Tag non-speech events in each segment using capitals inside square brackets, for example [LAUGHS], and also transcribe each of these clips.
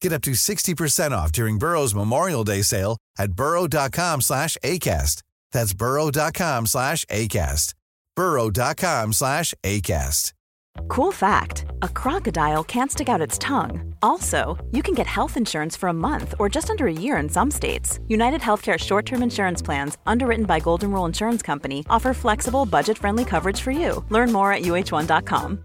Get up to 60% off during Burrow's Memorial Day sale at burrow.com slash ACAST. That's burrow.com slash ACAST. burrow.com slash ACAST. Cool fact a crocodile can't stick out its tongue. Also, you can get health insurance for a month or just under a year in some states. United Healthcare short term insurance plans, underwritten by Golden Rule Insurance Company, offer flexible, budget friendly coverage for you. Learn more at uh1.com.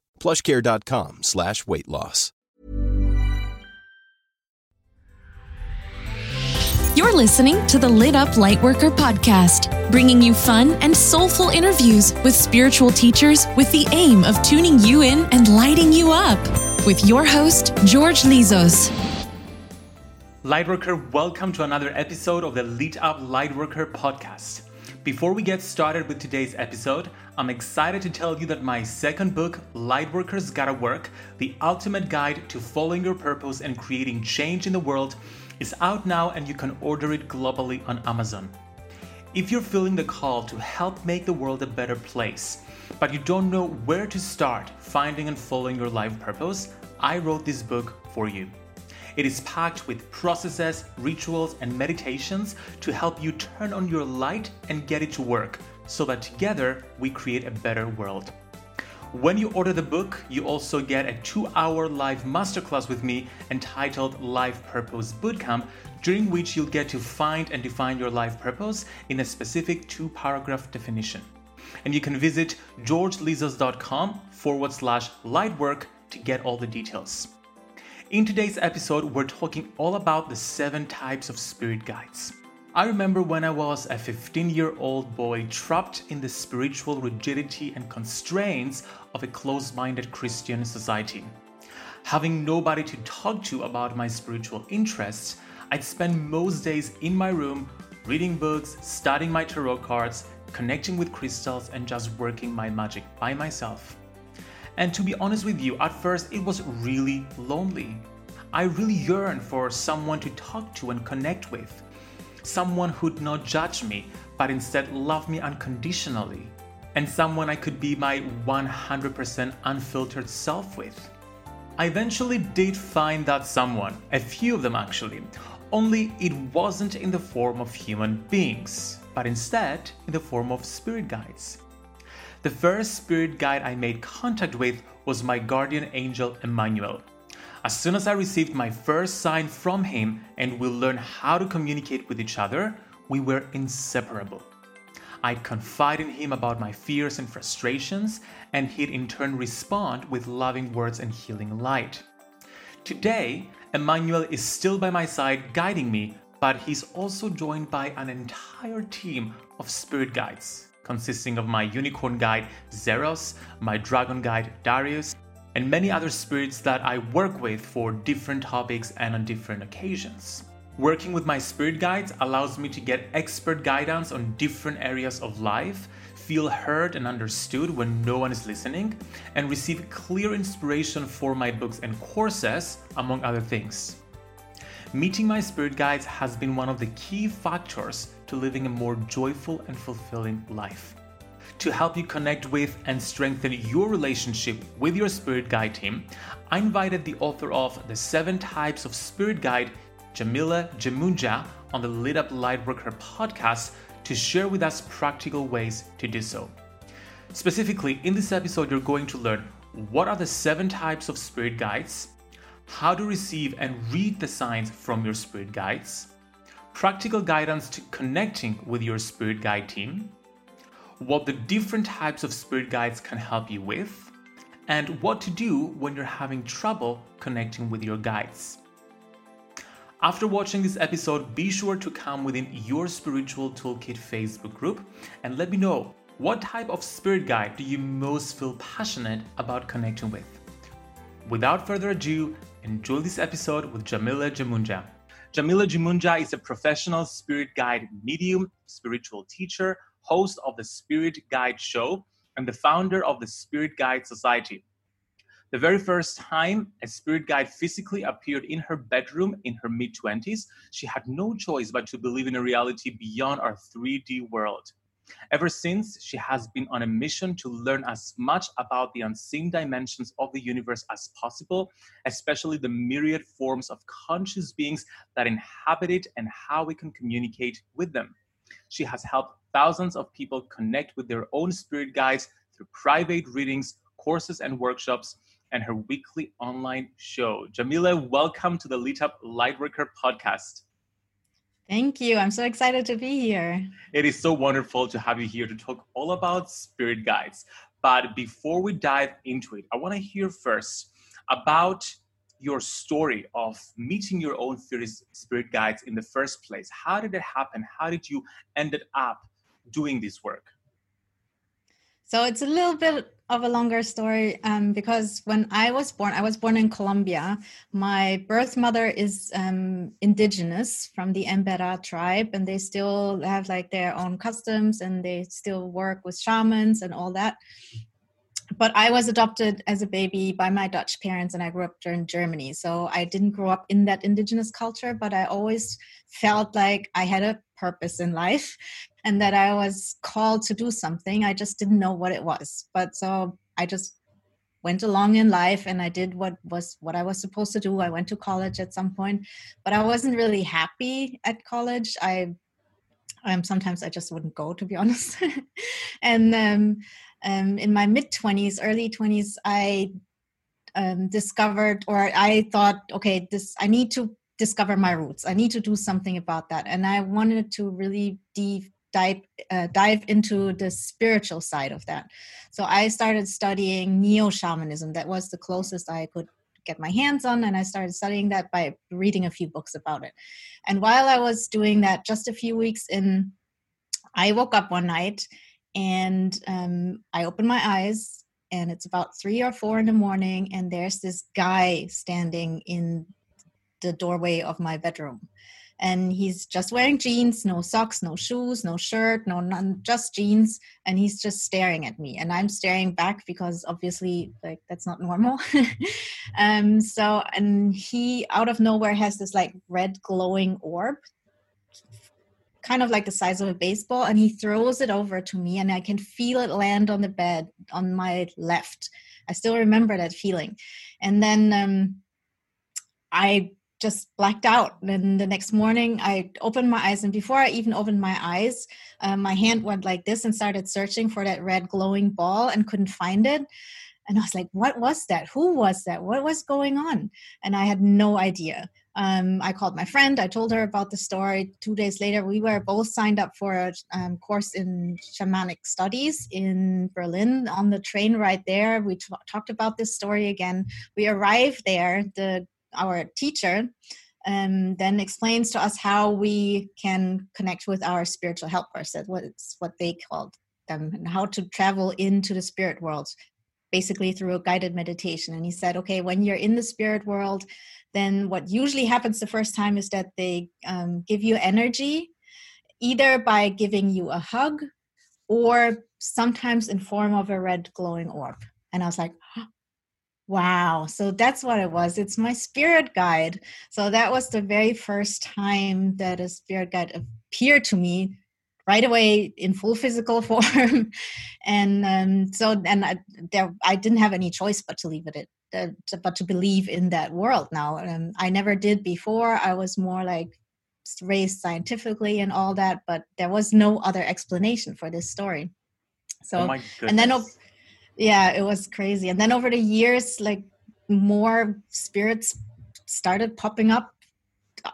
plushcare.com slash weight loss. You're listening to the Lit Up Lightworker podcast, bringing you fun and soulful interviews with spiritual teachers with the aim of tuning you in and lighting you up. With your host, George Lizos. Lightworker, welcome to another episode of the Lit Up Lightworker podcast. Before we get started with today's episode, I'm excited to tell you that my second book, Lightworkers Gotta Work The Ultimate Guide to Following Your Purpose and Creating Change in the World, is out now and you can order it globally on Amazon. If you're feeling the call to help make the world a better place, but you don't know where to start finding and following your life purpose, I wrote this book for you. It is packed with processes, rituals, and meditations to help you turn on your light and get it to work so that together we create a better world. When you order the book, you also get a two hour live masterclass with me entitled Life Purpose Bootcamp, during which you'll get to find and define your life purpose in a specific two paragraph definition. And you can visit georgelizos.com forward slash lightwork to get all the details. In today's episode, we're talking all about the seven types of spirit guides. I remember when I was a 15 year old boy trapped in the spiritual rigidity and constraints of a closed minded Christian society. Having nobody to talk to about my spiritual interests, I'd spend most days in my room reading books, studying my tarot cards, connecting with crystals, and just working my magic by myself. And to be honest with you, at first it was really lonely. I really yearned for someone to talk to and connect with someone who'd not judge me, but instead love me unconditionally, and someone I could be my 100% unfiltered self with. I eventually did find that someone, a few of them actually, only it wasn't in the form of human beings, but instead in the form of spirit guides. The first spirit guide I made contact with was my guardian angel Emmanuel. As soon as I received my first sign from him and we learned how to communicate with each other, we were inseparable. I'd confide in him about my fears and frustrations, and he'd in turn respond with loving words and healing light. Today, Emmanuel is still by my side guiding me, but he's also joined by an entire team of spirit guides, consisting of my unicorn guide Zeros, my dragon guide Darius, and many other spirits that I work with for different topics and on different occasions. Working with my spirit guides allows me to get expert guidance on different areas of life, feel heard and understood when no one is listening, and receive clear inspiration for my books and courses, among other things. Meeting my spirit guides has been one of the key factors to living a more joyful and fulfilling life. To help you connect with and strengthen your relationship with your spirit guide team, I invited the author of The Seven Types of Spirit Guide Yamile Yemoonyah on the Lit Up Lightworker podcast to share with us practical ways to do so. Specifically, in this episode, you're going to learn what are the seven types of spirit guides, how to receive and read the signs from your spirit guides, practical guidance to connecting with your spirit guide team, what the different types of spirit guides can help you with, and what to do when you're having trouble connecting with your guides. After watching this episode, be sure to come within your Spiritual Toolkit Facebook group and let me know what type of spirit guide do you most feel passionate about connecting with. Without further ado, enjoy this episode with Yamile Yemoonyah. Yamile Yemoonyah is a professional spirit guide medium, spiritual teacher, host of the Spirit Guide Show, and the founder of the Spirit Guide Society. The very first time a spirit guide physically appeared in her bedroom in her mid 20s, she had no choice but to believe in a reality beyond our 3D world. Ever since, she has been on a mission to learn as much about the unseen dimensions of the universe as possible, especially the myriad forms of conscious beings that inhabit it and how we can communicate with them. She has helped thousands of people connect with their own spirit guides through private readings, courses, and workshops and her weekly online show. Yamile, welcome to the Lit Up Lightworker podcast. Thank you. I'm so excited to be here. It is so wonderful to have you here to talk all about spirit guides. But before we dive into it, I want to hear first about your story of meeting your own spirit guides in the first place. How did it happen? How did you ended up doing this work? So it's a little bit of a longer story um, because when I was born, I was born in Colombia. My birth mother is um, indigenous from the Embera tribe, and they still have like their own customs and they still work with shamans and all that. But I was adopted as a baby by my Dutch parents, and I grew up in Germany. So I didn't grow up in that indigenous culture, but I always felt like I had a purpose in life and that I was called to do something. I just didn't know what it was. But so I just went along in life and I did what was what I was supposed to do. I went to college at some point, but I wasn't really happy at college. I um, sometimes I just wouldn't go, to be [LAUGHS] honest. and um, um, in my mid 20s, early 20s, I um, discovered or I thought, okay, this I need to discover my roots. I need to do something about that. And I wanted to really deep dive uh, dive into the spiritual side of that. So I started studying neo shamanism. That was the closest I could get my hands on, and I started studying that by reading a few books about it. And while I was doing that, just a few weeks in, I woke up one night and um, I opened my eyes, and it's about three or four in the morning, and there's this guy standing in the doorway of my bedroom and he's just wearing jeans no socks no shoes no shirt no none just jeans and he's just staring at me. And i'm staring back because obviously like that's not normal. [LAUGHS] Um so and he out of nowhere has this like red glowing orb kind of like the size of a baseball and he throws it over to me and i can feel it land on the bed on my left. I still remember that feeling. And then um i just blacked out. And the next morning, I opened my eyes, and before I even opened my eyes, uh, my hand went like this and started searching for that red glowing ball and couldn't find it. And I was like, "What was that? Who was that? What was going on?" And I had no idea. Um, I called my friend. I told her about the story. Two days later, we were both signed up for a um, course in shamanic studies in Berlin. On the train right there, we t- talked about this story again. We arrived there. The our teacher um, then explains to us how we can connect with our spiritual helpers. That's what what they called them, and how to travel into the spirit world, basically through a guided meditation. And he said, okay, when you're in the spirit world, then what usually happens the first time is that they um, give you energy, either by giving you a hug, or sometimes in form of a red glowing orb. And I was like, Wow. So that's what it was. It's my spirit guide. So that was the very first time that a spirit guide appeared to me right away in full physical [LAUGHS] form. and um, so, and I, there, I didn't have any choice but to leave it, uh, to, but to believe in that world now. Um, I never did before. I was more like raised scientifically and all that, but there was no other explanation for this story. So, oh and then yeah it was crazy. And then over the years like more spirits started popping up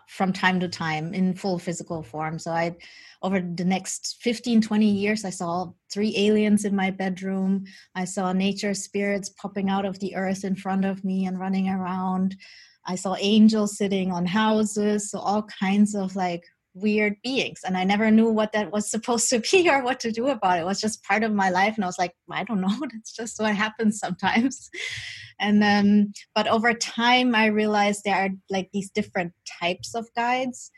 from time to time in full physical form. So i over the next 15 20 years i saw three aliens in my bedroom. I saw nature spirits popping out of the earth in front of me and running around. I saw angels sitting on houses. So all kinds of like weird beings and i never knew what that was supposed to [LAUGHS] be or what to do about it. it was just part of my life and i was like i don't know [LAUGHS] that's just what happens sometimes. [LAUGHS] And then but over time i realized there are like these different types of guides.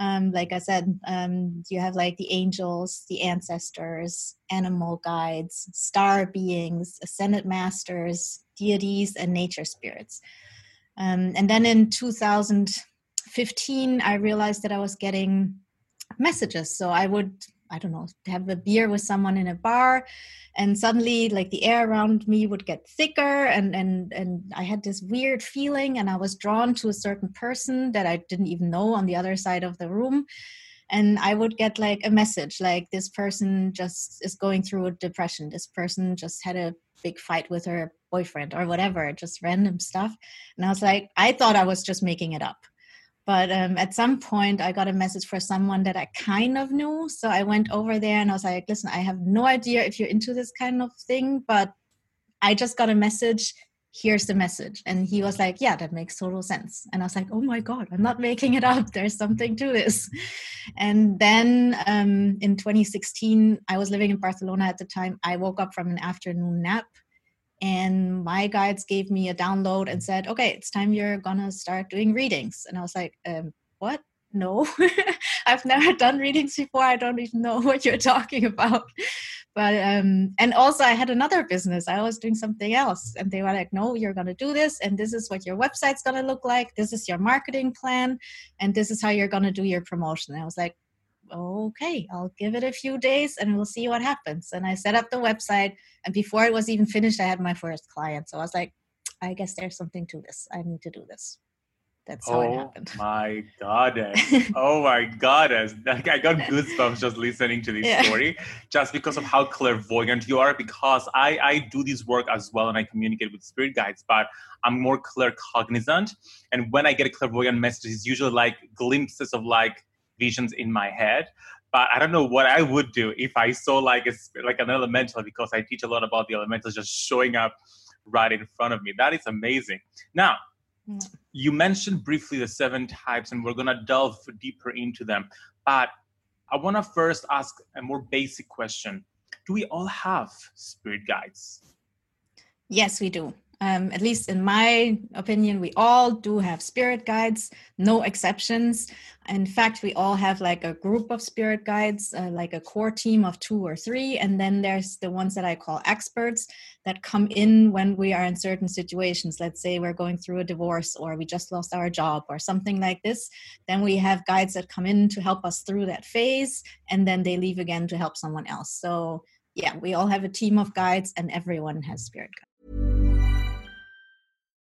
Um, like i said um, you have like the angels the ancestors animal guides star beings ascended masters deities and nature spirits. Um, and then in 2000 15 i realized that i was getting messages. So i would i don't know have a beer with someone in a bar and suddenly like the air around me would get thicker and and and i had this weird feeling and i was drawn to a certain person that i didn't even know on the other side of the room. And i would get like a message like this person just is going through a depression. This person just had a big fight with her boyfriend or whatever just random stuff. And i was like i thought i was just making it up but um, at some point i got a message for someone that i kind of knew. So i went over there and i was like listen i have no idea if you're into this kind of thing but i just got a message. Here's the message. And he was like yeah that makes total sense. And i was like oh my god i'm not making it up. There's something to this. And then um, in 2016 i was living in barcelona at the time. I woke up from an afternoon nap and my guides gave me a download and said okay it's time you're gonna start doing readings. And i was like um, what? No. [LAUGHS] I've never [LAUGHS] done readings before. I don't even know [LAUGHS] what you're talking about. But um and also i had another business. I was doing something else and they were like no you're going to do this and this is what your website's going to look like. This is your marketing plan and this is how you're going to do your promotion. And i was like okay, I'll give it a few days and we'll see what happens. And I set up the website. And before it was even finished, I had my first client. So I was like, I guess there's something to this. I need to do this. That's how oh it happened. my goddess. Eh? [LAUGHS] oh my goddess. Eh? Like I got [LAUGHS] goosebumps just listening to this yeah. story, just because of how clairvoyant you are. Because I, I do this work as well and I communicate with spirit guides, but I'm more claircognizant. And when I get a clairvoyant message, it's usually like glimpses of like visions in my head but I don't know what I would do if I saw like a, like an elemental because I teach a lot about the elementals just showing up right in front of me. That is amazing. Now, mm. you mentioned briefly the seven types, and we're gonna delve deeper into them. But I want to first ask a more basic question: Do we all have spirit guides? Yes, we do um, at least in my opinion, we all do have spirit guides, no exceptions. In fact, we all have like a group of spirit guides, uh, like a core team of two or three. And then there's the ones that I call experts that come in when we are in certain situations. Let's say we're going through a divorce or we just lost our job or something like this. Then we have guides that come in to help us through that phase and then they leave again to help someone else. So, yeah, we all have a team of guides and everyone has spirit guides.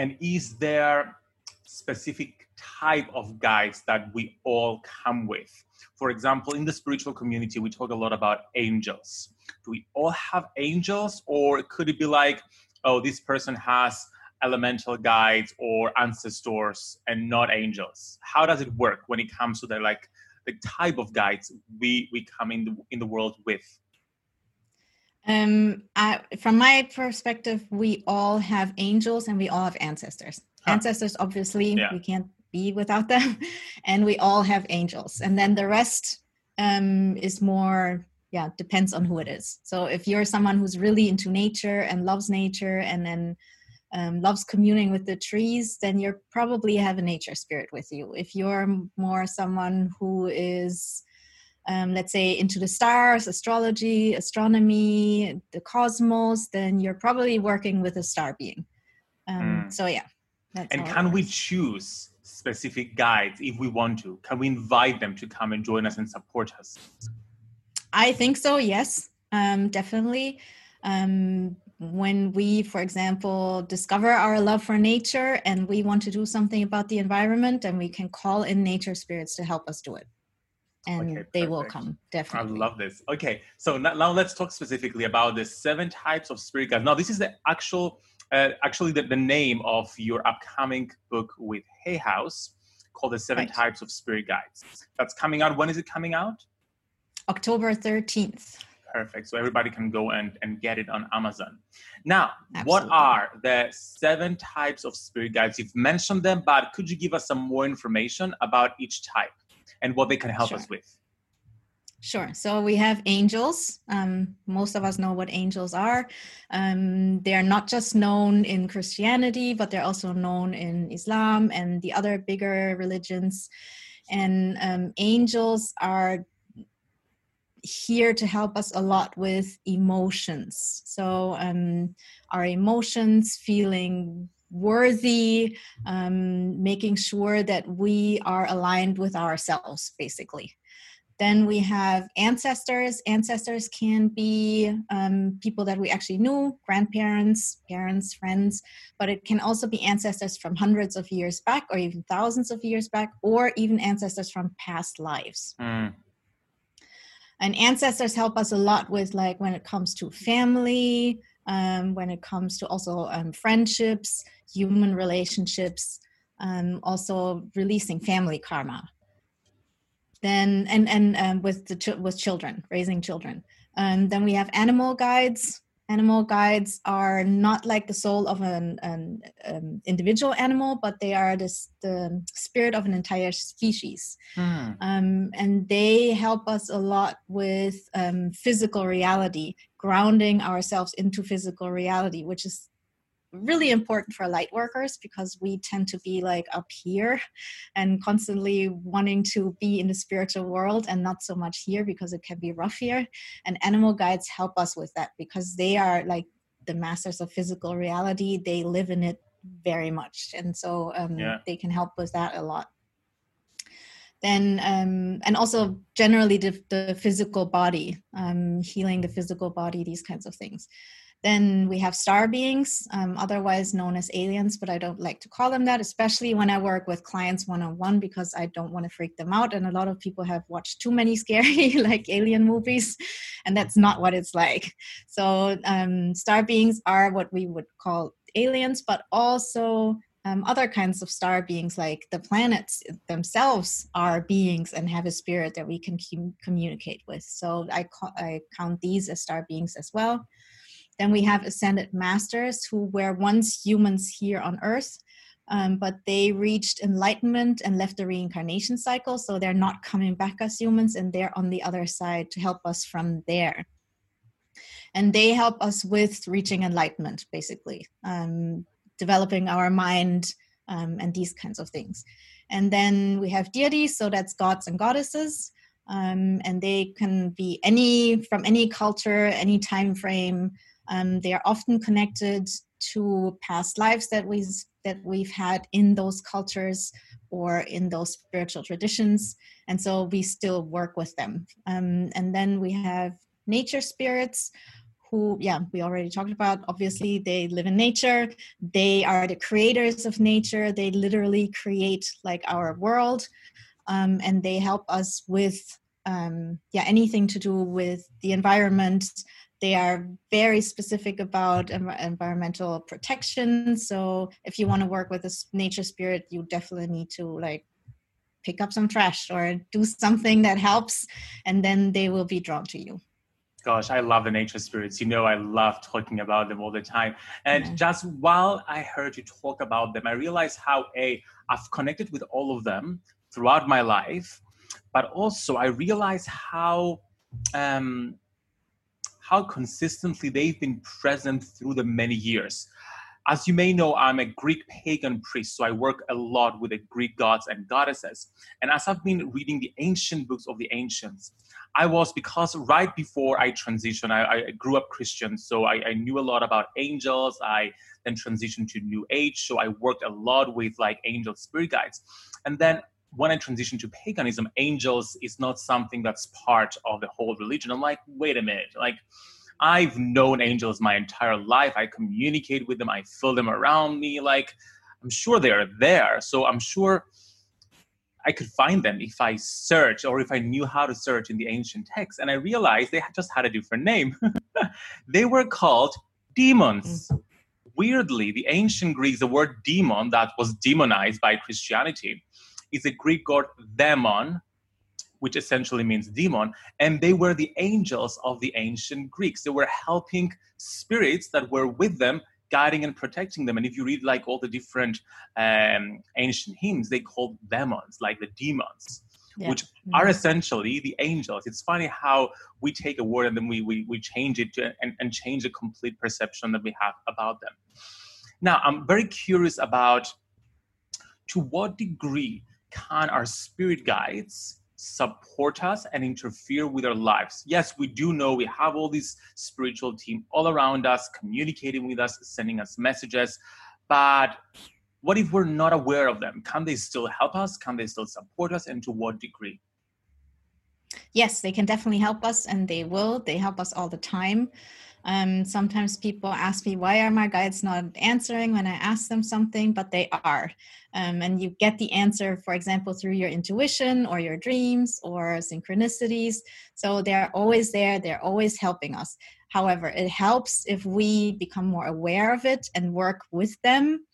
And is there specific type of guides that we all come with? For example, in the spiritual community, we talk a lot about angels. Do we all have angels, or could it be like, oh, this person has elemental guides or ancestors and not angels? How does it work when it comes to the like the type of guides we we come in the in the world with? Um, I, from my perspective, we all have angels and we all have ancestors. Huh. Ancestors, obviously, Yeah. we can't be without them, [LAUGHS] and we all have angels. And then the rest um, is more, yeah, depends on who it is. So if you're someone who's really into nature and loves nature, and then um, loves communing with the trees, then you probably have a nature spirit with you. If you're more someone who is um, let's say into the stars astrology astronomy the cosmos then you're probably working with a star being um, Mm. so yeah And can we choose specific guides if we want to? Can we invite them to come and join us and support us? i think so yes um, definitely um, when we for example discover our love for nature and we want to do something about the environment then we can call in nature spirits to help us do it and Okay, they will come definitely. I love this. Okay, so now, now let's talk specifically about the seven types of spirit guides. Now, this is the actual, uh, actually, the, the name of your upcoming book with Hay House called the Seven Right. Types of Spirit Guides. That's coming out. When is it coming out? october 13th Perfect. So everybody can go and, and get it on Amazon. Now, what are the seven types of spirit guides? You've mentioned them, but could you give us some more information about each type and what they can help us with? Sure. So we have angels. Um, most of us know what angels are. Um, they are not just known in Christianity, but they're also known in Islam and the other bigger religions. And um, angels are here to help us a lot with emotions. So um, our emotions, feeling worthy, um, making sure that we are aligned with ourselves, basically. Then we have ancestors. Ancestors can be um, people that we actually knew, grandparents, parents, friends, but it can also be ancestors from hundreds of years back or even thousands of years back, or even ancestors from past lives. Mm, And ancestors help us a lot with, like, when it comes to family, um, when it comes to also um, friendships, human relationships, um, also releasing family karma. Then and and um, with the ch- with children raising children. Um, then we have animal guides. Animal guides are not like the soul of an, an um, individual animal but they are this the spirit of an entire species. Mm, um, and they help us a lot with um, physical reality grounding ourselves into physical reality which is really important for light workers because we tend to be like up here and constantly wanting to be in the spiritual world and not so much here because it can be rough here. And animal guides help us with that because they are like the masters of physical reality. They live in it very much. And so um, Yeah. they can help with that a lot then um, and also generally the, the physical body um, healing the physical body these kinds of things Then we have star beings, um, otherwise known as aliens, but I don't like to call them that, especially when I work with clients one on one because I don't want to freak them out. And a lot of people have watched too many scary, [LAUGHS] like alien movies, and that's not what it's like. So, um, star beings are what we would call aliens, but also um, other kinds of star beings, like the planets themselves, are beings and have a spirit that we can com- communicate with. So I, ca- I count these as star beings as well. Then we have ascended masters who were once humans here on Earth, um, but they reached enlightenment and left the reincarnation cycle. So they're not coming back as humans and they're on the other side to help us from there. And they help us with reaching enlightenment, basically, um, developing our mind um, and these kinds of things. And then we have deities, so that's gods and goddesses. Um, and they can be any from any culture, any time frame. Um, they are often connected to past lives that we that we've had in those cultures or in those spiritual traditions, and so we still work with them. Um, and then we have nature spirits, who yeah we already talked about obviously they live in nature they are the creators of nature they literally create like our world um, and they help us with um, yeah anything to do with the environment they are very specific about environmental protection. So if you want to work with a nature spirit, you definitely need to like pick up some trash or do something that helps, and then they will be drawn to you. Gosh, I love the nature spirits. You know, I love talking about them all the time. And yeah. just while I heard you talk about them, I realized how a I've connected with all of them throughout my life, but also I realized how um, how consistently they've been present through the many years. As you may know, I'm a Greek pagan priest, so I work a lot with the Greek gods and goddesses. And as I've been reading the ancient books of the ancients, I was, because right before I transitioned, I, I grew up Christian, so I, I, knew a lot about angels. I then transitioned to New Age, so I worked a lot with like angel spirit guides. And then when I transitioned to paganism, angels is not something that's part of the whole religion. I'm like, wait a minute, like I've known angels my entire life. I communicate with them, I feel them around me. Like, I'm sure they are there. So I'm sure I could find them if I search or if I knew how to search in the ancient texts. And I realized they just had a different name. [LAUGHS] they were called demons. Mm-hmm. Weirdly, the ancient Greeks, the word demon that was demonized by Christianity, is a Greek word demon, which essentially means demon, and they were the angels of the ancient Greeks. They were helping spirits that were with them, guiding and protecting them. And if you read like all the different um, ancient hymns, they called demons, like the demons. Yeah. which mm-hmm. are essentially the angels. It's funny how we take a word and then we, we, we change it to, and, and change the complete perception that we have about them. Now, I'm very curious about to what degree can our spirit guides support us and interfere with our lives. Yes, we do know we have all this spiritual team all around us, communicating with us, sending us messages, but what if we're not aware of them? Can they still help us? Can they still support us? And to what degree? Yes, they can definitely help us, and they will. They help us all the time. Um, sometimes people ask me, why are my guides not answering when I ask them something? But they are. Um, and you get the answer, for example, through your intuition or your dreams or synchronicities. So they're always there, they're always helping us. However, it helps if we become more aware of it and work with them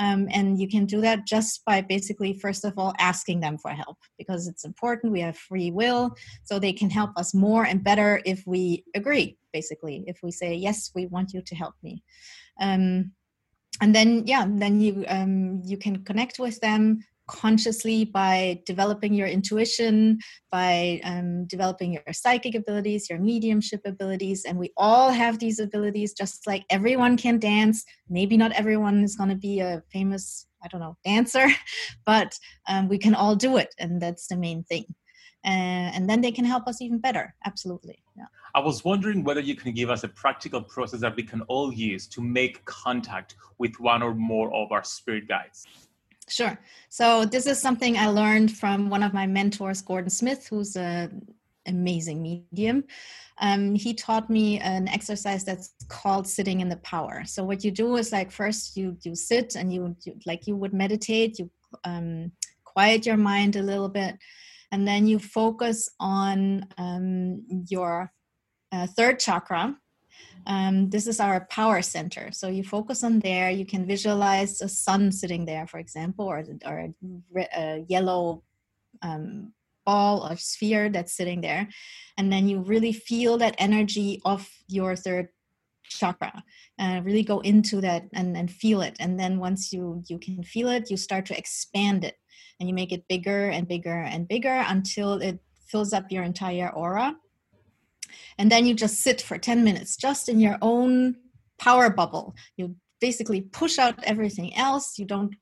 um, and you can do that just by basically, first of all, asking them for help because it's important. We have free will, so they can help us more and better if we agree, basically, if we say, Yes, we want you to help me. Um, and then yeah then you um, you can connect with them consciously by developing your intuition, by um, developing your psychic abilities, your mediumship abilities. And we all have these abilities, just like everyone can dance. Maybe not everyone is going to be a famous, I don't know, dancer, [LAUGHS] but um, we can all do it. And that's the main thing. Uh, and then they can help us even better. Absolutely. Yeah. I was wondering whether you can give us a practical process that we can all use to make contact with one or more of our spirit guides. Sure. So this is something I learned from one of my mentors, Gordon Smith, who's a amazing medium. Um, he taught me an exercise that's called sitting in the power. So what you do is like first you you sit and you, you like you would meditate. You um, quiet your mind a little bit, and then you focus on um, your uh, third chakra. Um, this is our power center. So you focus on there. You can visualize a sun sitting there, for example, or, or a, a yellow um, ball or sphere that's sitting there. And then you really feel that energy of your third chakra uh, really go into that and, and feel it and then once you you can feel it you start to expand it and you make it bigger and bigger and bigger until it fills up your entire aura and then you just sit for 10 minutes just in your own power bubble. You basically push out everything else. You don't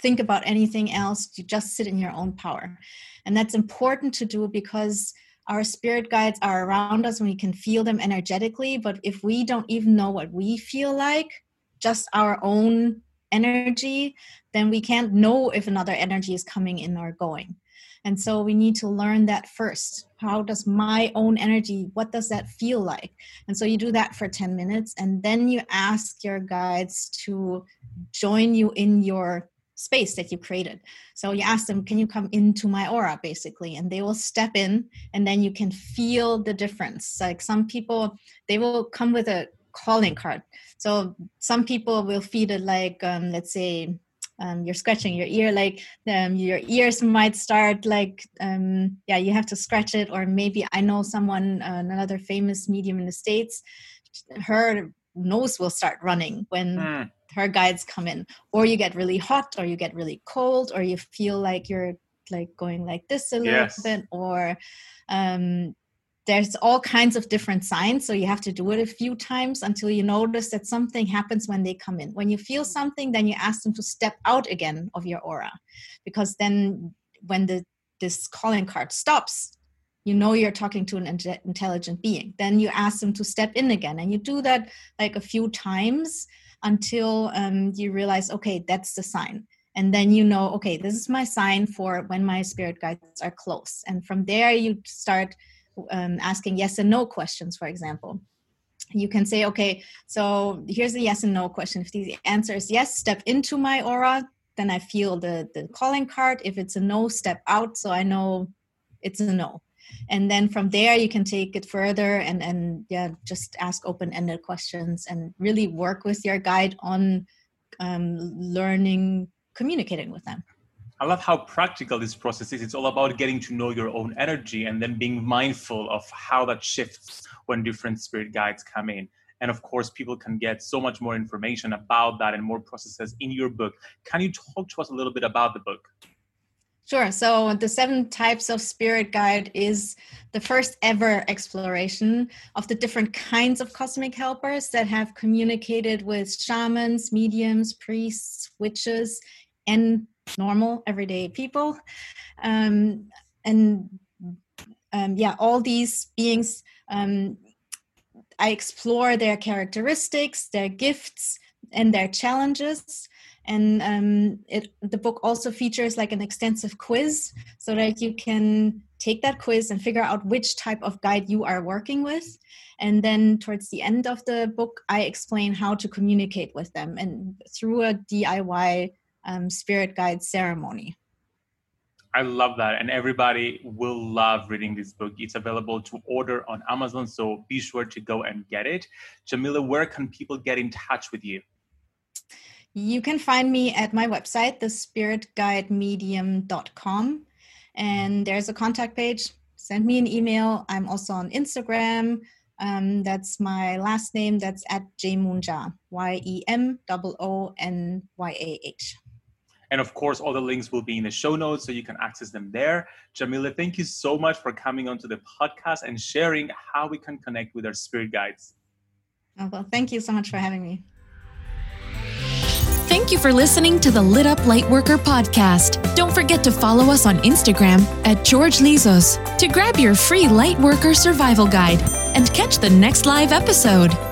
think about anything else. You just sit in your own power. And that's important to do because our spirit guides are around us and we can feel them energetically. But if we don't even know what we feel like just our own energy then we can't know if another energy is coming in or going and so we need to learn that first how does my own energy what does that feel like and so you do that for 10 minutes and then you ask your guides to join you in your space that you created. So you ask them, can you come into my aura, basically? And they will step in, and then you can feel the difference. Like some people, they will come with a calling card. So some people will feed it like, um, let's say, um, you're scratching your ear, like um, your ears might start like, um, yeah, you have to scratch it. Or maybe I know someone, uh, another famous medium in the States, her nose will start running when. Mm her guides come in or you get really hot or you get really cold or you feel like you're like going like this a little yes. bit or um, there's all kinds of different signs so you have to do it a few times until you notice that something happens when they come in when you feel something then you ask them to step out again of your aura because then when the this calling card stops you know you're talking to an intelligent being then you ask them to step in again and you do that like a few times until um, you realize, okay, that's the sign. And then you know, okay, this is my sign for when my spirit guides are close. And from there, you start um, asking yes and no questions, for example. You can say, okay, so here's a yes and no question. If the answer is yes, step into my aura, then I feel the, the calling card. If it's a no, step out. So I know it's a no and then from there you can take it further and and yeah just ask open-ended questions and really work with your guide on um, learning communicating with them I love how practical this process is. It's all about getting to know your own energy and then being mindful of how that shifts when different spirit guides come in. And of course, people can get so much more information about that and more processes in your book. Can you talk to us a little bit about the book? Sure. So the seven types of spirit guide is the first ever exploration of the different kinds of cosmic helpers that have communicated with shamans, mediums, priests, witches, and normal everyday people. Um, and um, yeah, all these beings, um, I explore their characteristics, their gifts, and their challenges. And um, it the book also features like an extensive quiz so that you can take that quiz and figure out which type of guide you are working with. And then towards the end of the book i explain how to communicate with them. And through a diy um, spirit guide ceremony I love that. And everybody will love reading this book. It's available to order on Amazon. So be sure to go and get it. Yamile, where can people get in touch with you? You can find me at my website, thespiritguidemedium.com. And there's a contact page. Send me an email. I'm also on Instagram. Um, that's my last name. That's at Yemoonyah, Y E M O O N Y A H. And of course, all the links will be in the show notes so you can access them there. Yamile, thank you so much for coming onto the podcast and sharing how we can connect with our spirit guides. Oh, well, thank you so much for having me. Thank you for listening to the Lit Up Lightworker podcast. Don't forget to follow us on Instagram at George Lizos to grab your free Lightworker survival guide and catch the next live episode.